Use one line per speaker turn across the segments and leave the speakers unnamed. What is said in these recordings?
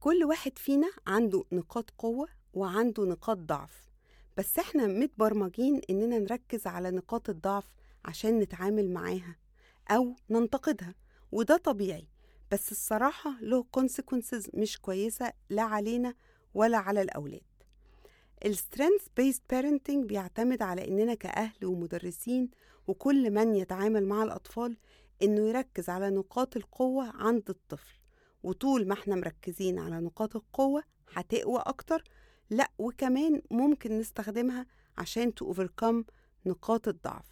كل واحد فينا عنده نقاط قوة وعنده نقاط ضعف بس إحنا متبرمجين إننا نركز على نقاط الضعف عشان نتعامل معاها أو ننتقدها وده طبيعي بس الصراحة له consequences مش كويسة لا علينا ولا على الأولاد. ال strength based parenting بيعتمد على إننا كأهل ومدرسين وكل من يتعامل مع الأطفال إنه يركز على نقاط القوة عند الطفل. وطول ما إحنا مركزين على نقاط القوة هتقوى أكتر. لأ وكمان ممكن نستخدمها عشان overcome نقاط الضعف.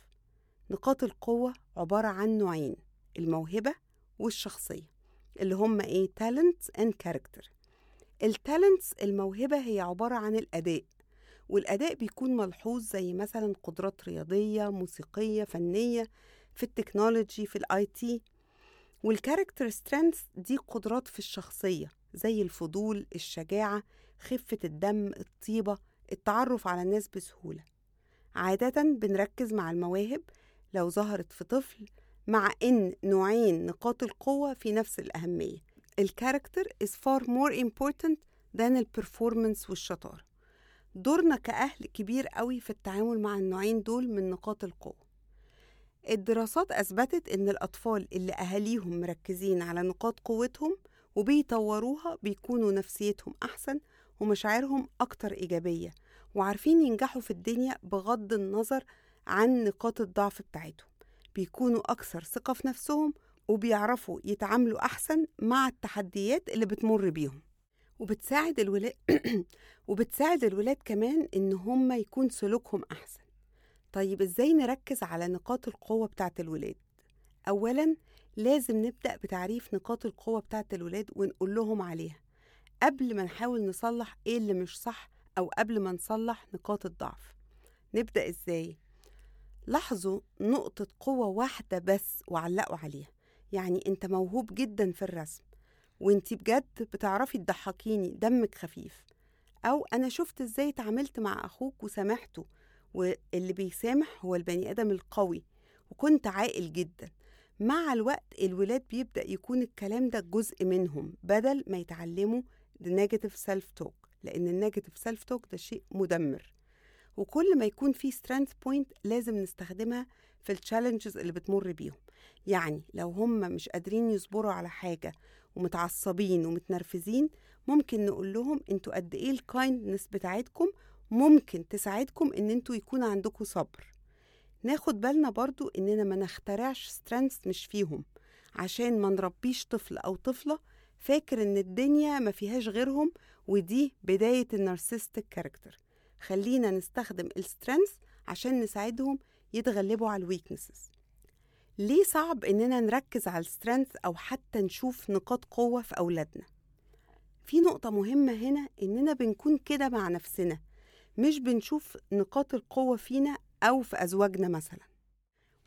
نقاط القوة عبارة عن نوعين الموهبة والشخصية اللي هم إيه؟ talents and character. التالنتس الموهبة هي عبارة عن الأداء والأداء بيكون ملحوظ زي مثلا قدرات رياضية موسيقية فنية في ال technology في ال IT وال character strength دي قدرات في الشخصية زي الفضول الشجاعة خفة الدم الطيبة التعرف على الناس بسهولة. عادة بنركز مع المواهب لو ظهرت في طفل مع إن نوعين نقاط القوة في نفس الأهمية. ال character is far more important than ال performance والشطارة. دورنا كأهل كبير قوي في التعامل مع النوعين دول من نقاط القوة. الدراسات أثبتت إن الأطفال اللي أهاليهم مركزين على نقاط قوتهم وبيطوروها بيكونوا نفسيتهم أحسن ومشاعرهم أكتر إيجابية وعارفين ينجحوا في الدنيا بغض النظر عن نقاط الضعف بتاعتهم. بيكونوا أكثر ثقة في نفسهم وبيعرفوا يتعاملوا أحسن مع التحديات اللي بتمر بيهم. وبتساعد الولاد وبتساعد الولاد كمان إن هم يكون سلوكهم أحسن. طيب إزاي نركز على نقاط القوة بتاعت الولاد؟ أولا لازم نبدأ بتعريف نقاط القوة بتاعت الولاد ونقول لهم عليها قبل ما نحاول نصلح إيه اللي مش صح أو قبل ما نصلح نقاط الضعف نبدأ إزاي؟ لاحظوا نقطة قوة واحدة بس وعلقوا عليها يعني أنت موهوب جدا في الرسم وأنت بجد بتعرفي تضحكيني دمك خفيف أو أنا شفت إزاي اتعاملت مع أخوك وسامحته واللي بيسامح هو البني آدم القوي وكنت عاقل جدا. مع الوقت الولاد بيبدأ يكون الكلام ده جزء منهم بدل ما يتعلموا ال negative self talk لأن ال negative self talk ده شيء مدمر. وكل ما يكون في strength point لازم نستخدمها في ال challenges اللي بتمر بيهم. يعني لو هم مش قادرين يصبروا على حاجة ومتعصبين ومتنرفزين ممكن نقول لهم أنتوا قد إيه ال kindness بتاعتكم ممكن تساعدكم إن أنتوا يكون عندكم صبر. ناخد بالنا برضو إننا ما نخترعش strength مش فيهم. عشان ما نربيش طفل أو طفلة فاكر إن الدنيا ما فيهاش غيرهم ودي بداية ال narcissistic character خلينا نستخدم ال strength عشان نساعدهم يتغلبوا على ال weaknesses ليه صعب إننا نركز على ال strength أو حتى نشوف نقاط قوة في أولادنا؟ في نقطة مهمة هنا إننا بنكون كده مع نفسنا. مش بنشوف نقاط القوة فينا أو في أزواجنا مثلا.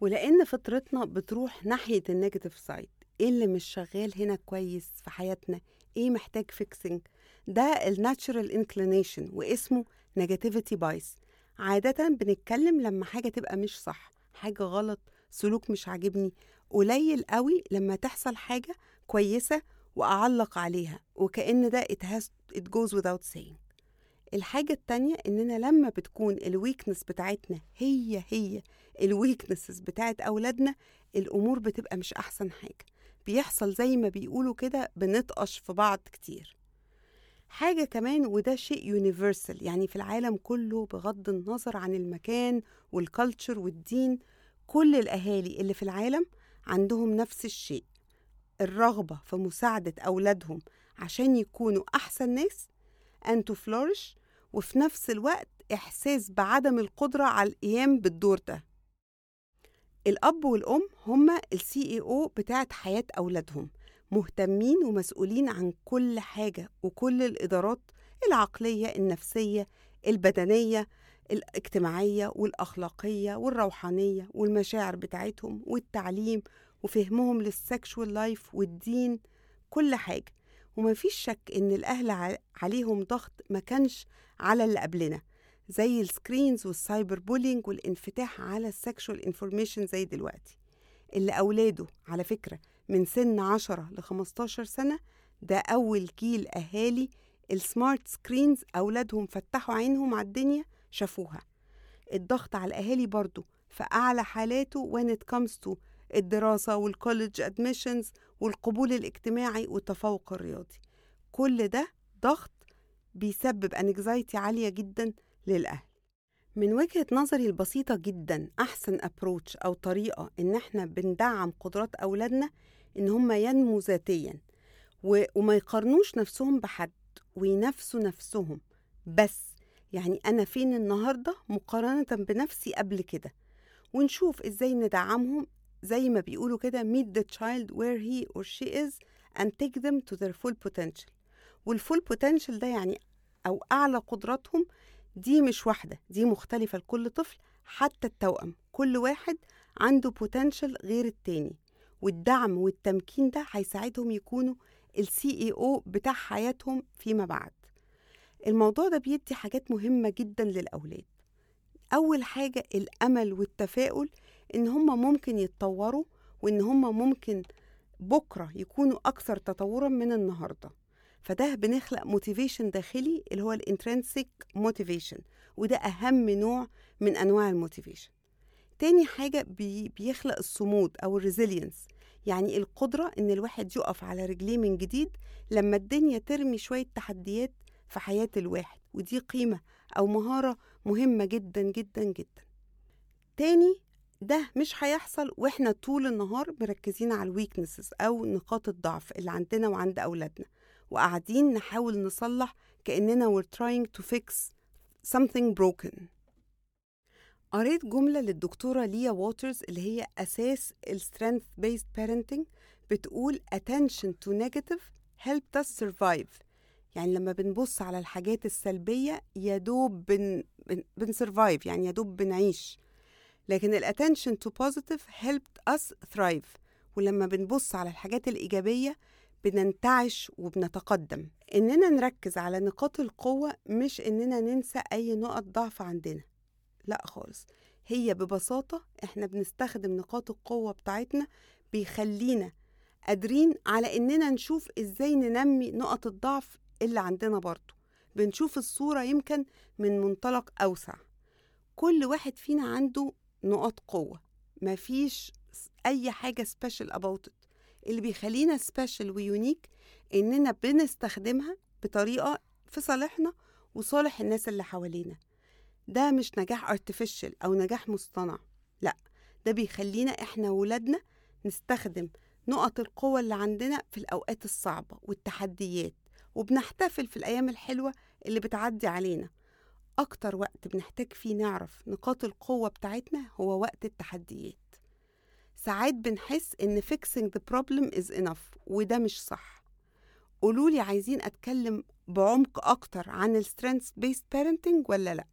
ولأن فطرتنا بتروح ناحية ال negative side إيه اللي مش شغال هنا كويس في حياتنا إيه محتاج fixing ده ال natural inclination واسمه negativity bias عادة بنتكلم لما حاجة تبقى مش صح حاجة غلط سلوك مش عاجبني قليل قوي لما تحصل حاجة كويسة وأعلق عليها وكأن ده it, has, it goes without saying. الحاجة التانية إننا لما بتكون ال weakness بتاعتنا هي هي ال weaknesses بتاعت أولادنا الأمور بتبقى مش أحسن حاجة. بيحصل زي ما بيقولوا كده بنطقش في بعض كتير. حاجة كمان وده شيء universal يعني في العالم كله بغض النظر عن المكان وال culture والدين كل الأهالي اللي في العالم عندهم نفس الشيء. الرغبة في مساعدة أولادهم عشان يكونوا أحسن ناس and to flourish وفي نفس الوقت إحساس بعدم القدرة على القيام بالدور ده. الأب والأم هما ال CEO بتاعت حياة أولادهم مهتمين ومسؤولين عن كل حاجة وكل الإدارات العقلية النفسية البدنية الاجتماعية والأخلاقية والروحانية والمشاعر بتاعتهم والتعليم وفهمهم لل sexual life والدين كل حاجة. ومفيش شك إن الأهل عليهم ضغط ما كانش على اللي قبلنا زي ال screens وال cyber bullying والانفتاح على ال sexual information زي دلوقتي. اللي أولاده على فكرة من سن 10 ل 15 سنة ده أول جيل أهالي ال smart screens أولادهم فتحوا عينهم على الدنيا شافوها. الضغط على الأهالي برضو في أعلى حالاته when it comes to الدراسة وال college admissions والقبول الاجتماعي والتفوق الرياضي. كل ده ضغط بيسبب anxiety عالية جدا للأهل. من وجهة نظري البسيطة جدا أحسن أبروتش أو طريقة إن إحنا بندعم قدرات أولادنا إن هم ينمو ذاتيا و- وما يقارنوش نفسهم بحد وينافسوا نفسهم بس. يعني أنا فين النهاردة مقارنة بنفسي قبل كده؟ ونشوف إزاي ندعمهم زي ما بيقولوا كده meet the child where he or she is and take them to their full potential. والفول potential ده يعني أو أعلى قدراتهم دي مش واحدة دي مختلفة لكل طفل حتى التوأم. كل واحد عنده potential غير التاني. والدعم والتمكين ده هيساعدهم يكونوا اي أو بتاع حياتهم فيما بعد. الموضوع ده بيدي حاجات مهمة جدا للأولاد. أول حاجة الأمل والتفاؤل إن هم ممكن يتطوروا وإن هم ممكن بكرة يكونوا أكثر تطورا من النهاردة. فده بنخلق motivation داخلي اللي هو ال intrinsic motivation وده أهم نوع من أنواع ال motivation. تاني حاجة بي بيخلق الصمود أو ال resilience يعني القدرة إن الواحد يقف على رجليه من جديد لما الدنيا ترمي شوية تحديات في حياة الواحد ودي قيمة أو مهارة مهمة جدا جدا جدا. تاني ده مش هيحصل وإحنا طول النهار مركزين على ال weaknesses أو نقاط الضعف اللي عندنا وعند أولادنا. وقاعدين نحاول نصلح كأننا we're trying to fix something broken. قريت جملة للدكتورة ليا ووترز اللي هي أساس ال strength based parenting بتقول attention to negative helped us survive. يعني لما بنبص على الحاجات السلبية يا دوب بن بن بن survive يعني يا دوب بنعيش. لكن ال attention to positive helped us thrive. ولما بنبص على الحاجات الإيجابية بننتعش وبنتقدم. إننا نركز على نقاط القوة مش إننا ننسى أي نقط ضعف عندنا. لا خالص. هي ببساطة إحنا بنستخدم نقاط القوة بتاعتنا بيخلينا قادرين على إننا نشوف إزاي ننمي نقط الضعف اللي عندنا برضو بنشوف الصورة يمكن من منطلق أوسع. كل واحد فينا عنده نقاط قوة. مفيش أي حاجة special it. اللي بيخلينا special و unique إننا بنستخدمها بطريقة في صالحنا وصالح الناس اللي حوالينا. ده مش نجاح artificial أو نجاح مصطنع. لأ ده بيخلينا إحنا ولادنا نستخدم نقط القوة اللي عندنا في الأوقات الصعبة والتحديات وبنحتفل في الأيام الحلوة اللي بتعدي علينا. أكتر وقت بنحتاج فيه نعرف نقاط القوة بتاعتنا هو وقت التحديات. ساعات بنحس إن fixing the problem is enough وده مش صح. قولولي عايزين أتكلم بعمق أكتر عن ال strengths based parenting ولا لأ؟